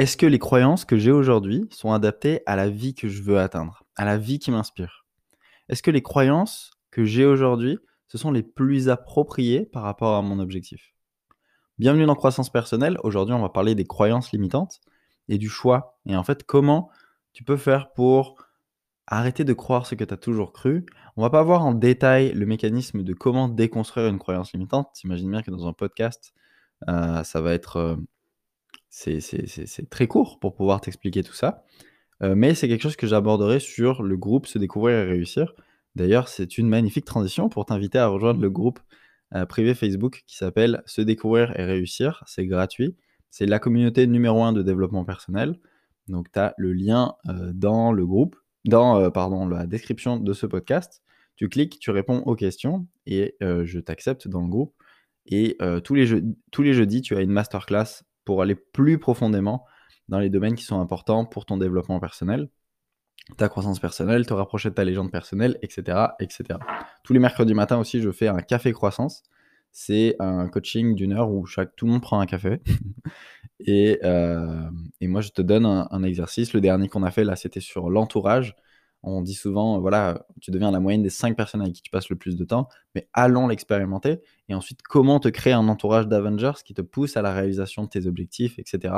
est-ce que les croyances que j'ai aujourd'hui sont adaptées à la vie que je veux atteindre, à la vie qui m'inspire? Est-ce que les croyances que j'ai aujourd'hui, ce sont les plus appropriées par rapport à mon objectif? Bienvenue dans Croissance personnelle. Aujourd'hui, on va parler des croyances limitantes et du choix. Et en fait, comment tu peux faire pour arrêter de croire ce que tu as toujours cru? On va pas voir en détail le mécanisme de comment déconstruire une croyance limitante. T'imagines bien que dans un podcast, euh, ça va être... Euh, c'est très court pour pouvoir t'expliquer tout ça. Euh, mais c'est quelque chose que j'aborderai sur le groupe Se découvrir et réussir. D'ailleurs, c'est une magnifique transition pour t'inviter à rejoindre le groupe euh, privé Facebook qui s'appelle Se découvrir et réussir. C'est gratuit. C'est la communauté numéro un de développement personnel. Donc, tu as le lien euh, dans le groupe, dans pardon, la description de ce podcast. Tu cliques, tu réponds aux questions et je t'accepte dans le groupe. Et tous, les tous les jeudis, tu as une masterclass pour aller plus profondément dans les domaines qui sont importants pour ton développement personnel, ta croissance personnelle, te rapprocher de ta légende personnelle, etc. etc. Tous les mercredis matins aussi, je fais un café croissance. C'est un coaching d'une heure où chaque, tout le monde prend un café. et, euh, et, moi, je te donne un exercice. Le dernier qu'on a fait, là, c'était sur l'entourage. On dit souvent, euh, voilà, tu deviens la moyenne des cinq personnes avec qui tu passes le plus de temps, mais allons l'expérimenter. Et ensuite, comment te créer un entourage d'Avengers qui te pousse à la réalisation de tes objectifs, etc.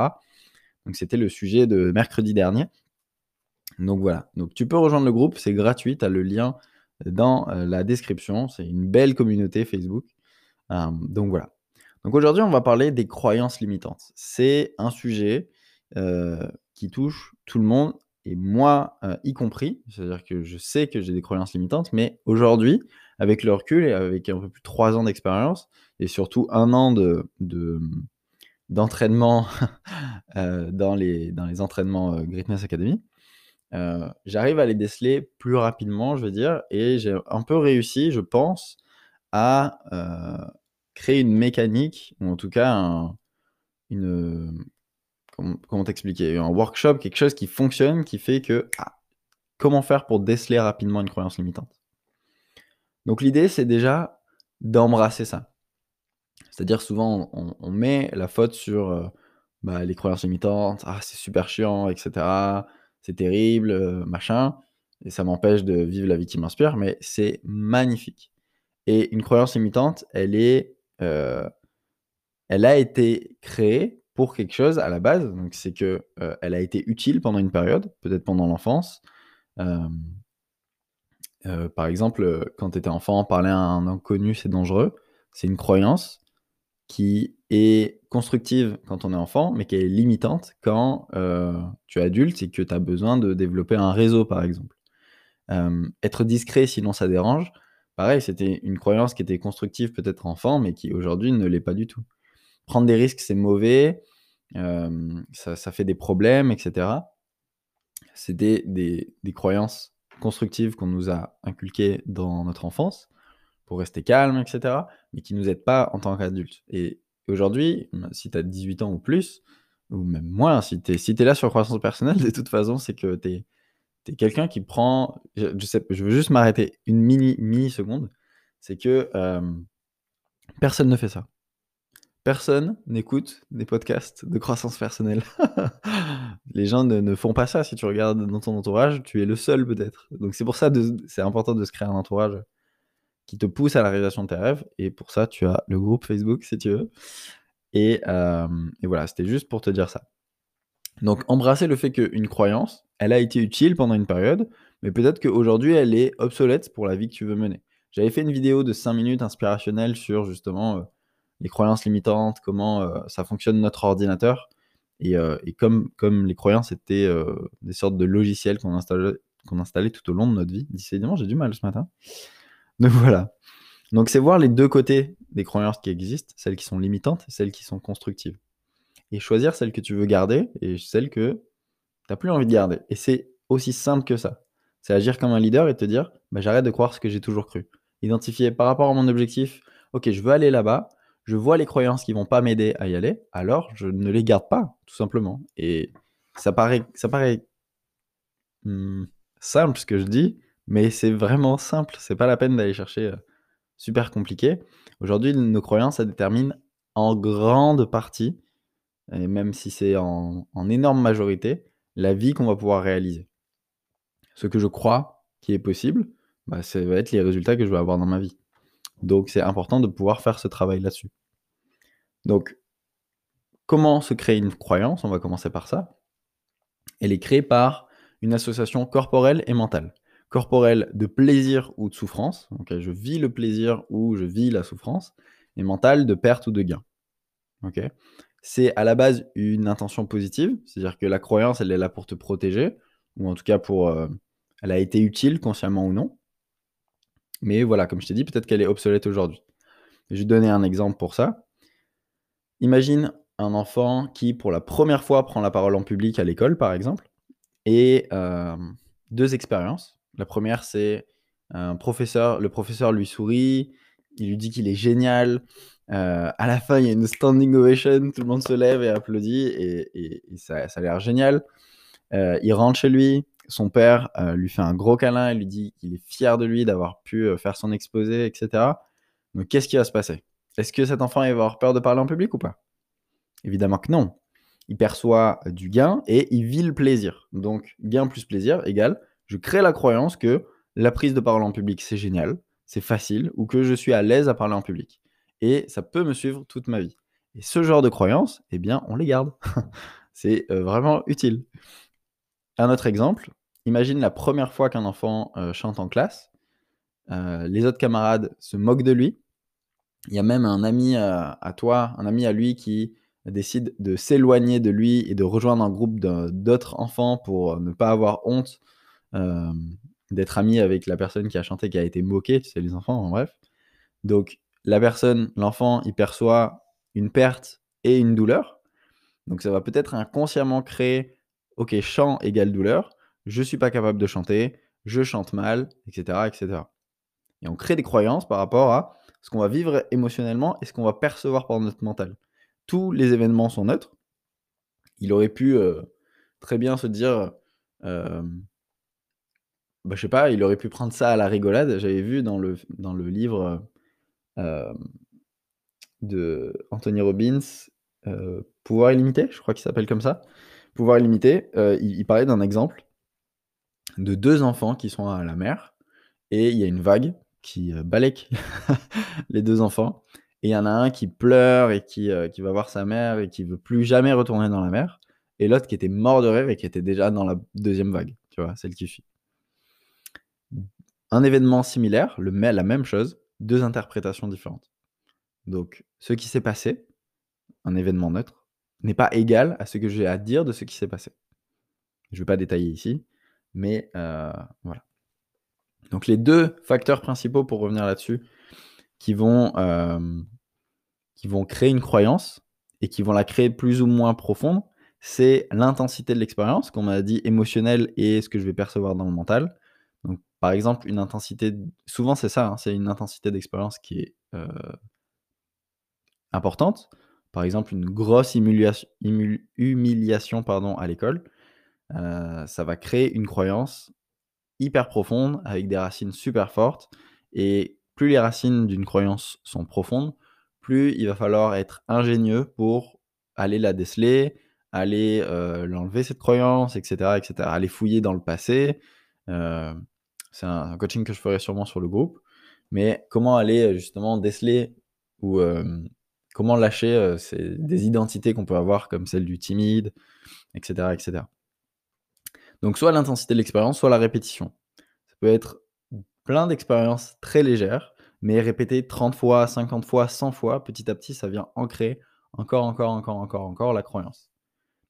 Donc, c'était le sujet de mercredi dernier. Donc voilà. Donc, tu peux rejoindre le groupe, c'est gratuit. Tu as le lien dans euh, la description. C'est une belle communauté Facebook. Euh, donc voilà. Donc aujourd'hui, on va parler des croyances limitantes. C'est un sujet qui touche tout le monde et moi euh, y compris. C'est-à-dire que je sais que j'ai des croyances limitantes, mais aujourd'hui, avec le recul et avec un peu plus de trois ans d'expérience, et surtout un an de, d'entraînement euh, dans, les, dans les entraînements euh, Greatness Academy, j'arrive à les déceler plus rapidement, je veux dire, et j'ai un peu réussi, je pense, à créer une mécanique, ou en tout cas une, comment, t'expliquer? Un workshop, quelque chose qui fonctionne, qui fait que ah, comment faire pour déceler rapidement une croyance limitante? Donc l'idée, c'est déjà d'embrasser ça. C'est-à-dire souvent, on, met la faute sur euh, bah, les croyances limitantes, ah c'est super chiant, etc. C'est terrible, euh, machin, et ça m'empêche de vivre la vie qui m'inspire, mais c'est magnifique. Et une croyance limitante, elle est, euh, elle a été créée pour quelque chose à la base. Donc, c'est que euh, elle a été utile pendant une période, peut-être pendant l'enfance. Euh, par exemple, quand tu étais enfant, parler à un inconnu, c'est dangereux. C'est une croyance qui est constructive quand on est enfant, mais qui est limitante quand euh, tu es adulte et que tu as besoin de développer un réseau, par exemple. être discret, sinon ça dérange. Pareil, c'était une croyance qui était constructive peut-être enfant, mais qui aujourd'hui ne l'est pas du tout prendre des risques, c'est mauvais, ça, fait des problèmes, etc. C'est des, croyances constructives qu'on nous a inculquées dans notre enfance pour rester calme, etc., mais qui ne nous aident pas en tant qu'adultes. Et aujourd'hui, si tu as 18 ans ou plus, ou même moins, si tu es, là sur croissance personnelle, de toute façon, c'est que tu es, quelqu'un qui prend. Je, veux juste m'arrêter une mini, mini seconde. C'est que personne ne fait ça. Personne n'écoute des podcasts de croissance personnelle. les gens ne, font pas ça. Si tu regardes dans ton entourage, tu es le seul peut-être. Donc c'est pour ça que c'est important de se créer un entourage qui te pousse à la réalisation de tes rêves. Et pour ça, tu as le groupe Facebook si tu veux. Et, euh, et voilà, c'était juste pour te dire ça. Donc embrasser le fait qu'une croyance, elle a été utile pendant une période, mais peut-être qu'aujourd'hui, elle est obsolète pour la vie que tu veux mener. J'avais fait une vidéo de 5 minutes inspirationnelle sur justement... Euh, les croyances limitantes, comment euh, ça fonctionne notre ordinateur. Et, euh, comme, comme les croyances étaient euh, des sortes de logiciels qu'on installait, qu'on installait tout au long de notre vie. Décidément, j'ai du mal ce matin. Donc voilà. Donc c'est voir les deux côtés des croyances qui existent, celles qui sont limitantes et celles qui sont constructives. Et choisir celles que tu veux garder et celles que tu n'as plus envie de garder. Et c'est aussi simple que ça. C'est agir comme un leader et te dire, bah, j'arrête de croire ce que j'ai toujours cru. Identifier par rapport à mon objectif, ok, je veux aller là-bas, je vois les croyances qui vont pas m'aider à y aller, alors je ne les garde pas, tout simplement. Et ça paraît, ça paraît hmm, simple ce que je dis, mais c'est vraiment simple. C'est pas la peine d'aller chercher euh, super compliqué. Aujourd'hui, nos croyances, ça détermine en grande partie et même si c'est en énorme majorité, la vie qu'on va pouvoir réaliser. Ce que je crois qui est possible, bah, ça va être les résultats que je vais avoir dans ma vie. Donc c'est important de pouvoir faire ce travail là-dessus. Donc comment se créer une croyance? On va commencer par ça. Elle est créée par une association corporelle et mentale. Corporelle de plaisir ou de souffrance, je vis le plaisir ou je vis la souffrance et mentale de perte ou de gain. C'est à la base une intention positive, c'est-à-dire que la croyance, elle est là pour te protéger ou en tout cas pour, heu, elle a été utile consciemment ou non. Mais voilà, comme je t'ai dit, peut-être qu'elle est obsolète aujourd'hui. Je vais donner un exemple pour ça. Imagine un enfant qui, pour la première fois, prend la parole en public à l'école, par exemple, et hem, 2 expériences. La première, c'est un professeur le professeur lui sourit, il lui dit qu'il est génial, heu, à la fin, il y a une standing ovation, tout le monde se lève et applaudit et ça a l'air génial. Heu, il rentre chez lui, son père, heu, lui fait un gros câlin et lui dit qu'il est fier de lui d'avoir pu, heu, faire son exposé et cetera. Donc qu'est-ce qui va se passer? Est-ce que cet enfant, va avoir peur de parler en public ou pas? Évidemment que non. Il perçoit du gain et il vit le plaisir. Donc gain plus plaisir égale je crée la croyance que la prise de parole en public, c'est génial, c'est facile ou que je suis à l'aise à parler en public et ça peut me suivre toute ma vie et ce genre de croyances, eh bien, on les garde. C'est, vraiment utile. Un autre exemple, imagine la première fois qu'un enfant, heu, chante en classe, heu, les autres camarades se moquent de lui. Il y a même un ami, heu, à toi, un ami à lui qui décide de s'éloigner de lui et de rejoindre un groupe d'autres enfants pour, ne pas avoir honte, d'être ami avec la personne qui a chanté, qui a été moquée, tu sais, les enfants, en bref. Donc la personne, l'enfant, il perçoit une perte et une douleur. Donc ça va peut-être inconsciemment créer, OK, chant égale douleur, je suis pas capable de chanter, je chante mal, et cetera, et on crée des croyances par rapport à ce qu'on va vivre émotionnellement et ce qu'on va percevoir par notre mental. Tous les événements sont neutres. Il aurait pu, heu, très bien se dire, hem, bah, sais pas, il aurait pu prendre ça à la rigolade. J'avais vu dans le livre, de Anthony Robbins, Pouvoir illimité, je crois qu'il s'appelle comme ça. Pouvoir illimité, heu, il parlait d'un exemple de 2 enfants qui sont à la mer et il y a une vague qui, heu, balèque les 2 enfants et il y en a un qui pleure et qui, heu, qui va voir sa mère et qui veut plus jamais retourner dans la mer et l'autre qui était mort de rêve et qui était déjà dans la deuxième vague, tu vois? Celle qui suit. Un événement similaire, le la même chose, 2 interprétations différentes. Donc ce qui s'est passé, un événement neutre, n'est pas égal à ce que j'ai à dire de ce qui s'est passé. Je vais pas détailler ici, mais heu, voilà. Donc les 2 facteurs principaux pour revenir là-dessus, qui vont, hem, qui vont créer une croyance et qui vont la créer plus ou moins profonde, c'est l'intensité de l'expérience, qu'on m'a dit émotionnelle et ce que je vais percevoir dans le mental. Donc par exemple, une intensité souvent c'est ça, hein, c'est une intensité d'expérience qui est, heu importante. Par exemple, une grosse humiliation à l'école, heu, ça va créer une croyance hyper profonde avec des racines super fortes et plus les racines d'une croyance sont profondes, plus il va falloir être ingénieux pour aller la déceler, aller, heu, l'enlever cette croyance et cetera et cetera. Aller fouiller dans le passé, heu, c'est un un coaching que je ferai sûrement sur le groupe, mais comment aller, justement déceler ou, comment lâcher, ces des identités qu'on peut avoir comme celle du timide et cetera et cetera. Donc soit l'intensité de l'expérience, soit la répétition. Ça peut être plein d'expériences très légères, mais répétées 30 fois, 50 fois, 100 fois, petit à petit, ça vient ancrer encore, encore, encore, encore, encore la croyance.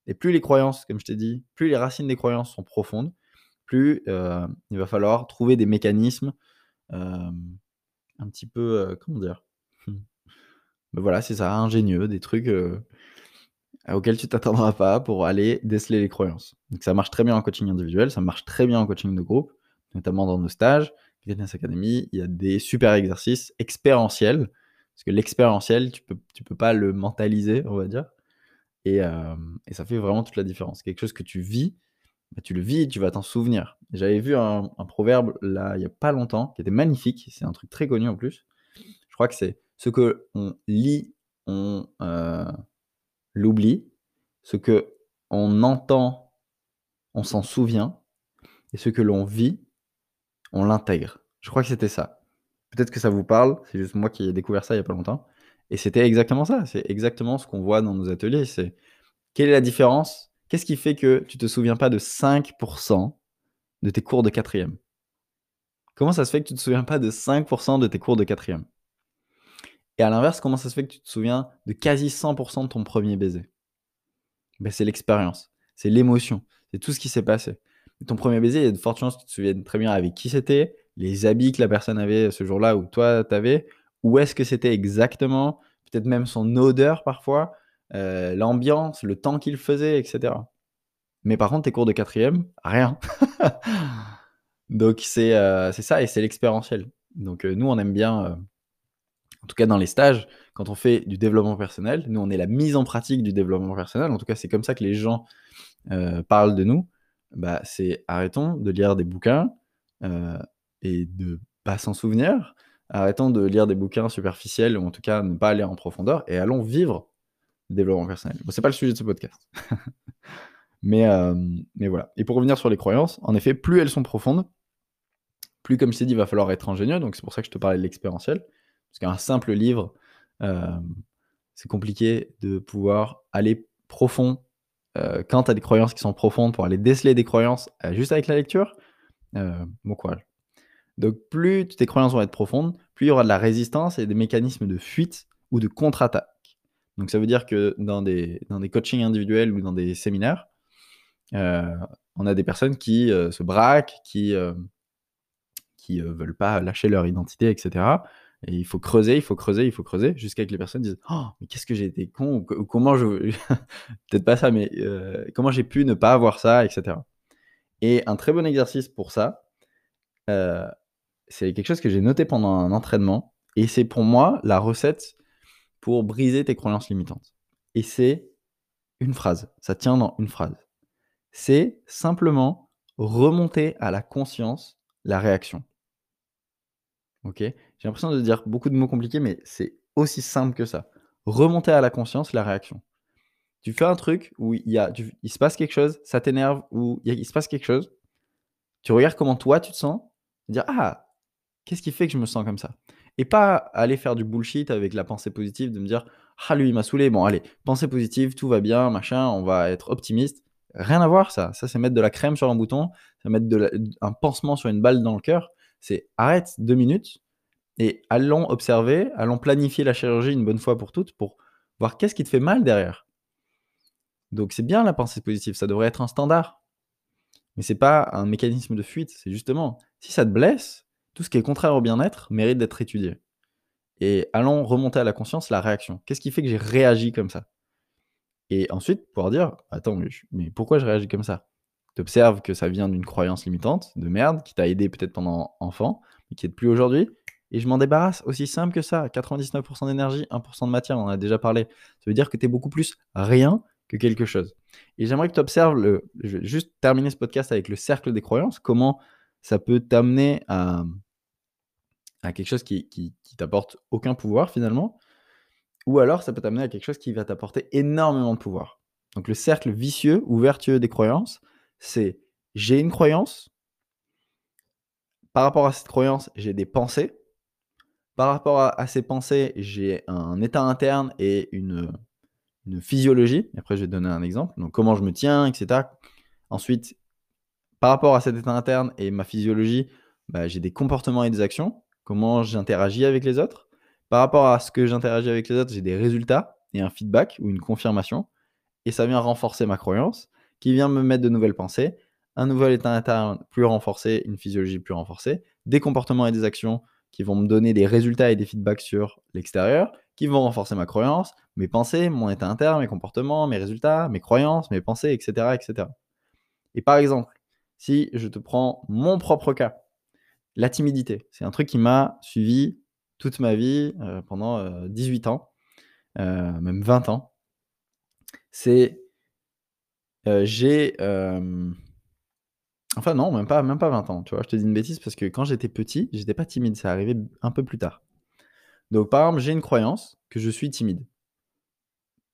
Et plus les croyances, comme je t'ai dit, plus les racines des croyances sont profondes, plus, heu, il va falloir trouver des mécanismes, hem, un petit peu, comment dire? Bah, voilà, c'est ça, ingénieux, des trucs, heu, auxquels tu t'attendras pas pour aller déceler les croyances. Donc ça marche très bien en coaching individuel, ça marche très bien en coaching de groupe, notamment dans nos stages. Greatness Academy, il y a des super exercices expérientiels, parce que l'expérientiel, tu peux tu peux pas le mentaliser, on va dire et hem et ça fait vraiment toute la différence. Quelque chose que tu vis, bah, tu le vis et tu vas t'en souvenir. J'avais vu un un proverbe là, il y a pas longtemps, qui était magnifique, c'est un truc très connu en plus. Je crois que c'est: «Ce que on lit, on, heu, l'oublie ce que on entend, on s'en souvient, et ce que l'on vit, on l'intègre. Je crois que c'était ça. Peut-être que ça vous parle, c'est juste moi qui ai découvert ça il y a pas longtemps. Et c'était exactement ça, c'est exactement ce qu'on voit dans nos ateliers. C'est quelle est la différence? Qu'est-ce qui fait que tu te souviens pas de 5% de tes cours de quatrième? Comment ça se fait que tu te souviens pas de 5% de tes cours de quatrième? Et à l'inverse, comment ça se fait que tu te souviens de quasi 100% de ton premier baiser? Ben, C'est l'expérience, c'est l'émotion, c'est tout ce qui s'est passé. ton premier baiser, il y a de fortes chances que tu te souviennes très bien avec qui c'était, les habits que la personne avait ce jour-là ou toi t'avais, où est-ce que c'était exactement, peut-être même son odeur parfois, euh, l'ambiance, le temps qu'il faisait, etc. Mais par contre, tes cours de quatrième, rien. Donc euh, c'est ça et c'est l'expérientiel. Donc euh, nous, on aime bien, en tout cas dans les stages, quand on fait du développement personnel, nous, on est la mise en pratique du développement personnel. En tout cas, c'est comme ça que les gens parlent de nous. Bah, c'est arrêtons de lire des bouquins et de pas s'en souvenir. Arrêtons de lire des bouquins superficiels ou en tout cas ne pas aller en profondeur et allons vivre le développement personnel. Bon, c'est pas le sujet de ce podcast. mais, euh, mais voilà. Et pour revenir sur les croyances, en effet, plus elles sont profondes, plus, comme je t'ai dit, il va falloir être ingénieux. Donc, c'est pour ça que je te parlais de l'expérientiel. Parce qu'un simple livre, euh, c'est compliqué de pouvoir aller profond euh, quand tu as des croyances qui sont profondes pour aller déceler des croyances juste avec la lecture. bon courage. Donc, plus tes croyances vont être profondes, plus il y aura de la résistance et des mécanismes de fuite ou de contre-attaque. Donc, ça veut dire que dans des, dans des coachings individuels ou dans des séminaires, euh, on a des personnes qui euh, se braquent, qui euh, qui veulent pas lâcher leur identité, etc. Il faut creuser, il faut creuser, il faut creuser, jusqu'à ce que les personnes disent Oh, mais qu'est-ce que j'ai été con, ou, comment je. Peut-être pas ça, mais comment j'ai pu ne pas avoir ça, etc. Et un très bon exercice pour ça, c'est quelque chose que j'ai noté pendant un entraînement, et c'est pour moi la recette pour briser tes croyances limitantes. Et c'est une phrase, ça tient dans une phrase. C'est simplement remonter à la conscience la réaction. Ok? J'ai l'impression de dire beaucoup de mots compliqués, mais c'est aussi simple que ça. Remonter à la conscience la réaction. Tu fais un truc où il, y a, il se passe quelque chose, ça t'énerve, ou il, se passe quelque chose, tu regardes comment toi tu te sens, dire Ah, qu'est-ce qui fait que je me sens comme ça? Et pas aller faire du bullshit avec la pensée positive, de me dire Ah, lui, il m'a saoulé. Bon, allez, pensée positive, tout va bien, machin, on va être optimiste. Rien à voir, ça. Ça, c'est mettre de la crème sur un bouton, c'est mettre un pansement sur une balle dans le cœur. C'est arrête deux minutes et allons observer, allons planifier la chirurgie une bonne fois pour toutes pour voir qu'est-ce qui te fait mal derrière. Donc, c'est bien la pensée positive, ça devrait être un standard. Mais c'est pas un mécanisme de fuite, c'est justement, si ça te blesse, tout ce qui est contraire au bien-être mérite d'être étudié. Et allons remonter à la conscience la réaction. Qu'est-ce qui fait que j'ai réagi comme ça? Et ensuite, pouvoir dire, attends, mais, pourquoi je réagis comme ça? Tu observes que ça vient d'une croyance limitante, de merde, qui t'a aidé peut-être pendant enfant, mais qui n'est plus aujourd'hui. Et je m'en débarrasse aussi simple que ça. 99% d'énergie, 1% de matière, on en a déjà parlé. Ça veut dire que tu es beaucoup plus rien que quelque chose. Et j'aimerais que tu observes, le, je vais juste terminer ce podcast avec le cercle des croyances, comment ça peut t'amener à, à quelque chose qui, qui, t'apporte aucun pouvoir finalement, ou alors ça peut t'amener à quelque chose qui va t'apporter énormément de pouvoir. Donc le cercle vicieux ou vertueux des croyances, c'est j'ai une croyance, par rapport à cette croyance, j'ai des pensées, par rapport à, ces pensées, j'ai un état interne et une, physiologie. après, je vais donner un exemple. Donc, comment je me tiens, etc. Ensuite, par rapport à cet état interne et ma physiologie, bah, j'ai des comportements et des actions comment j'interagis avec les autres. Par rapport à ce que j'interagis avec les autres, j'ai des résultats et un feedback ou une confirmation. Et ça vient renforcer ma croyance, qui vient me mettre de nouvelles pensées, un nouvel état interne plus renforcé, une physiologie plus renforcée, des comportements et des actions qui vont me donner des résultats et des feedbacks sur l'extérieur, qui vont renforcer ma croyance, mes pensées, mon état interne, mes comportements, mes résultats, mes croyances, mes pensées, etc. etc. Et par exemple, si je te prends mon propre cas, la timidité, c'est un truc qui m'a suivi toute ma vie, euh, pendant, 18 euh, ans, euh, même 20 ans. C'est, j'ai, enfin non, même pas même pas 20 ans, tu vois? Je te dis une bêtise parce que quand j'étais petit, j'étais pas timide, ça arrivait un peu plus tard. Donc par exemple, j'ai une croyance que je suis timide.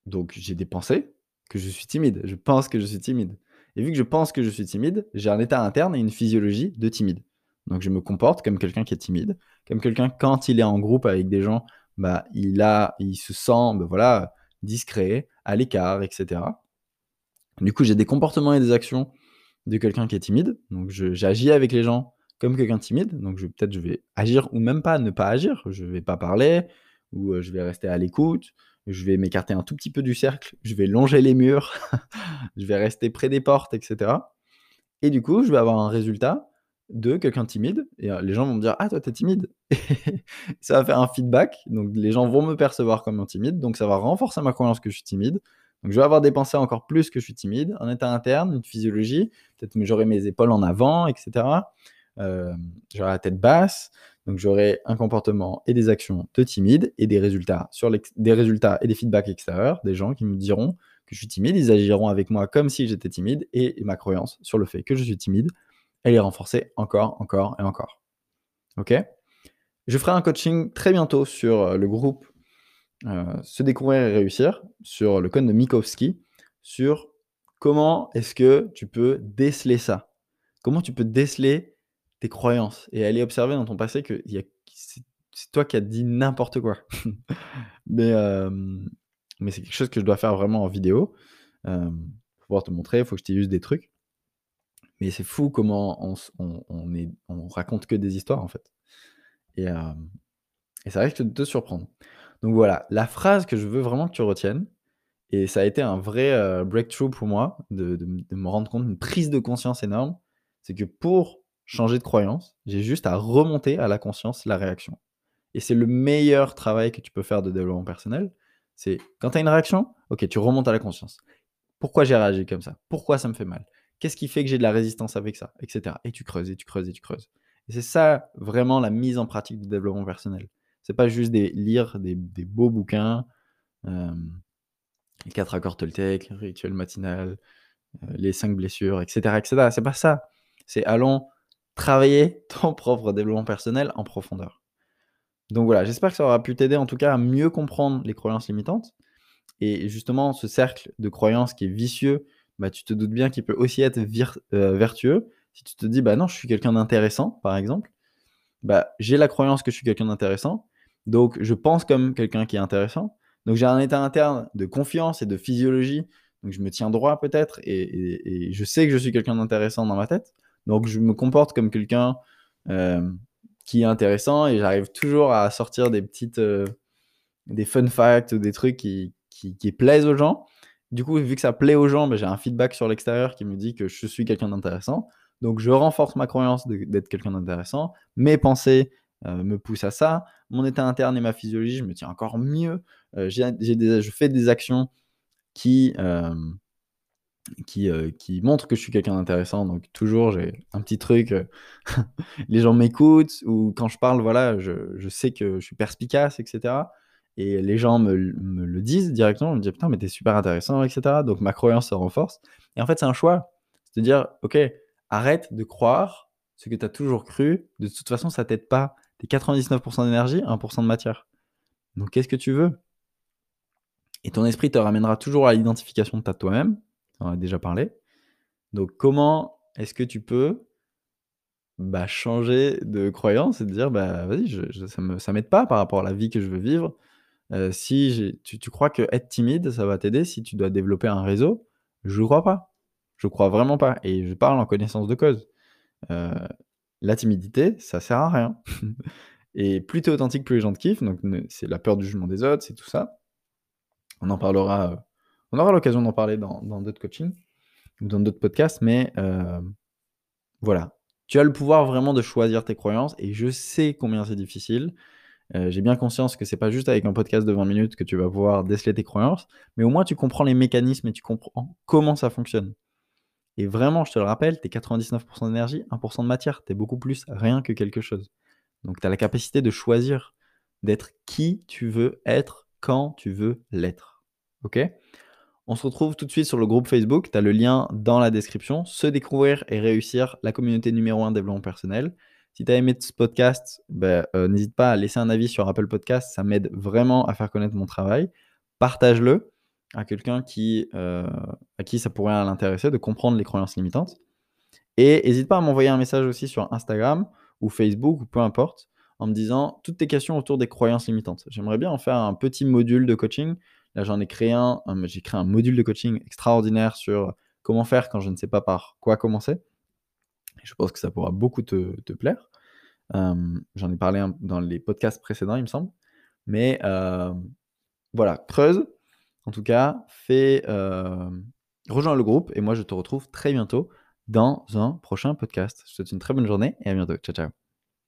Donc j'ai des pensées que je suis timide. Je pense que je suis timide. Et vu que je pense que je suis timide, j'ai un état interne et une physiologie de timide. Donc je me comporte comme quelqu'un qui est timide, comme quelqu'un quand il est en groupe avec des gens, bah, il, a, il se sent bah, voilà, discret, à l'écart, etc. Du coup, j'ai des comportements et des actions de quelqu'un qui est timide. Donc j'agis avec les gens comme quelqu'un timide. Donc peut-être je vais agir ou même pas ne pas agir. Je vais pas parler ou euh, je vais rester à l'écoute. Je vais m'écarter un tout petit peu du cercle. Je vais longer les murs. je vais rester près des portes, etc. Et du coup, je vais avoir un résultat de quelqu'un timide. Et euh, les gens vont me dire Ah, toi, t'es timide. ça va faire un feedback. Donc, les gens vont me percevoir comme un timide. Donc, ça va renforcer ma croyance que je suis timide. Donc, je vais avoir des pensées encore plus que je suis timide, un état interne, une physiologie. Peut-être j'aurai mes épaules en avant, etc. Euh, j'aurai la tête basse. Donc, j'aurai un comportement et des actions de timide et des résultats, sur des résultats et des feedbacks extérieurs, des gens qui me diront que je suis timide. Ils agiront avec moi comme si j'étais timide et ma croyance sur le fait que je suis timide elle est renforcée encore, encore et encore. Ok? Je ferai un coaching très bientôt sur euh, le groupe Se découvrir et réussir, sur le code de Mikowski, sur comment est-ce que tu peux déceler ça Comment tu peux déceler tes croyances et aller observer dans ton passé que c'est toi qui as dit n'importe quoi. mais euh, mais c'est quelque chose que je dois faire vraiment en vidéo. pour pouvoir te montrer, il faut que je t'illustre des trucs. Mais c'est fou comment on, on, raconte que des histoires, en fait. Et, euh, et ça risque de te surprendre. Donc voilà, la phrase que je veux vraiment que tu retiennes, et ça a été un vrai euh, breakthrough pour moi, de, me rendre compte, une prise de conscience énorme, c'est que pour changer de croyance, j'ai juste à remonter à la conscience la réaction. Et c'est le meilleur travail que tu peux faire de développement personnel. C'est quand tu as une réaction, ok, tu remontes à la conscience. Pourquoi j'ai réagi comme ça? Pourquoi ça me fait mal? Qu'est-ce qui fait que j'ai de la résistance avec ça? Etc. Et tu creuses, et tu creuses, et tu creuses. Et c'est ça vraiment la mise en pratique du développement personnel. C'est pas juste des, lire des, beaux bouquins, euh, les quatre accords Toltec, rituel matinal, euh, les cinq blessures, etc. etc. C'est pas ça. C'est allons travailler ton propre développement personnel en profondeur. Donc voilà, j'espère que ça aura pu t'aider en tout cas à mieux comprendre les croyances limitantes. Et justement, ce cercle de croyances qui est vicieux, bah, tu te doutes bien qu'il peut aussi être euh, vertueux. Si tu te dis, bah non, je suis quelqu'un d'intéressant, par exemple, bah, j'ai la croyance que je suis quelqu'un d'intéressant, donc je pense comme quelqu'un qui est intéressant. Donc j'ai un état interne de confiance et de physiologie, donc je me tiens droit peut-être, et, je sais que je suis quelqu'un d'intéressant dans ma tête, donc je me comporte comme quelqu'un euh, qui est intéressant, et j'arrive toujours à sortir des petites... Euh, des fun facts ou des trucs qui, qui, plaisent aux gens. Du coup, vu que ça plaît aux gens, ben, j'ai un feedback sur l'extérieur qui me dit que je suis quelqu'un d'intéressant. Donc, je renforce ma croyance d'être quelqu'un d'intéressant. Mes pensées euh, me poussent à ça. Mon état interne et ma physiologie, je me tiens encore mieux. Euh, je fais des actions qui, euh, qui, qui montrent que je suis quelqu'un d'intéressant. Donc, toujours, j'ai un petit truc. les gens m'écoutent ou quand je parle, voilà, je, je, sais que je suis perspicace, etc. Et les gens me, le disent directement, on me dit putain, mais t'es super intéressant, etc. Donc ma croyance se renforce. Et en fait, c'est un choix. C'est de dire, ok, arrête de croire ce que tu as toujours cru. De toute façon, ça t'aide pas. T'es 99% d'énergie, 1% de matière. Donc qu'est-ce que tu veux? Et ton esprit te ramènera toujours à l'identification de toi-même. On en a déjà parlé. Donc comment est-ce que tu peux bah, changer de croyance et de dire bah vas-y, ça ne m'aide pas par rapport à la vie que je veux vivre si tu, crois que être timide, ça va t'aider si tu dois développer un réseau? Je ne crois pas. Je crois vraiment pas. Et je parle en connaissance de cause. La timidité, ça sert à rien. et plus tu es authentique, plus les gens te kiffent. Donc c'est la peur du jugement des autres, c'est tout ça. On en parlera. on aura l'occasion d'en parler dans d'autres coachings ou dans d'autres podcasts, mais voilà. Tu as le pouvoir vraiment de choisir tes croyances et je sais combien c'est difficile. Euh, j'ai bien conscience que c'est pas juste avec un podcast de 20 minutes que tu vas pouvoir déceler tes croyances, mais au moins tu comprends les mécanismes et tu comprends comment ça fonctionne. Et vraiment, je te le rappelle, tu es 99% d'énergie, 1% de matière, tu es beaucoup plus rien que quelque chose. Donc tu as la capacité de choisir d'être qui tu veux être quand tu veux l'être. OK? On se retrouve tout de suite sur le groupe Facebook, tu as le lien dans la description, se découvrir et réussir la communauté numéro 1 développement personnel. Si tu as aimé ce podcast, ben, euh, n'hésite pas à laisser un avis sur Apple Podcast. Ça m'aide vraiment à faire connaître mon travail. Partage-le. À quelqu'un qui, euh, à qui ça pourrait l'intéresser de comprendre les croyances limitantes. Et n'hésite pas à m'envoyer un message aussi sur Instagram ou Facebook ou peu importe en me disant toutes tes questions autour des croyances limitantes. J'aimerais bien en faire un petit module de coaching. Là, j'en ai créé un, j'ai créé un module de coaching extraordinaire sur comment faire quand je ne sais pas par quoi commencer. je pense que ça pourra beaucoup te, plaire. j'en ai parlé dans les podcasts précédents, il me semble. Mais voilà, creuse. En tout cas, fais, rejoins le groupe et moi je te retrouve très bientôt dans un prochain podcast. Je te souhaite une très bonne journée et à bientôt. Ciao, ciao.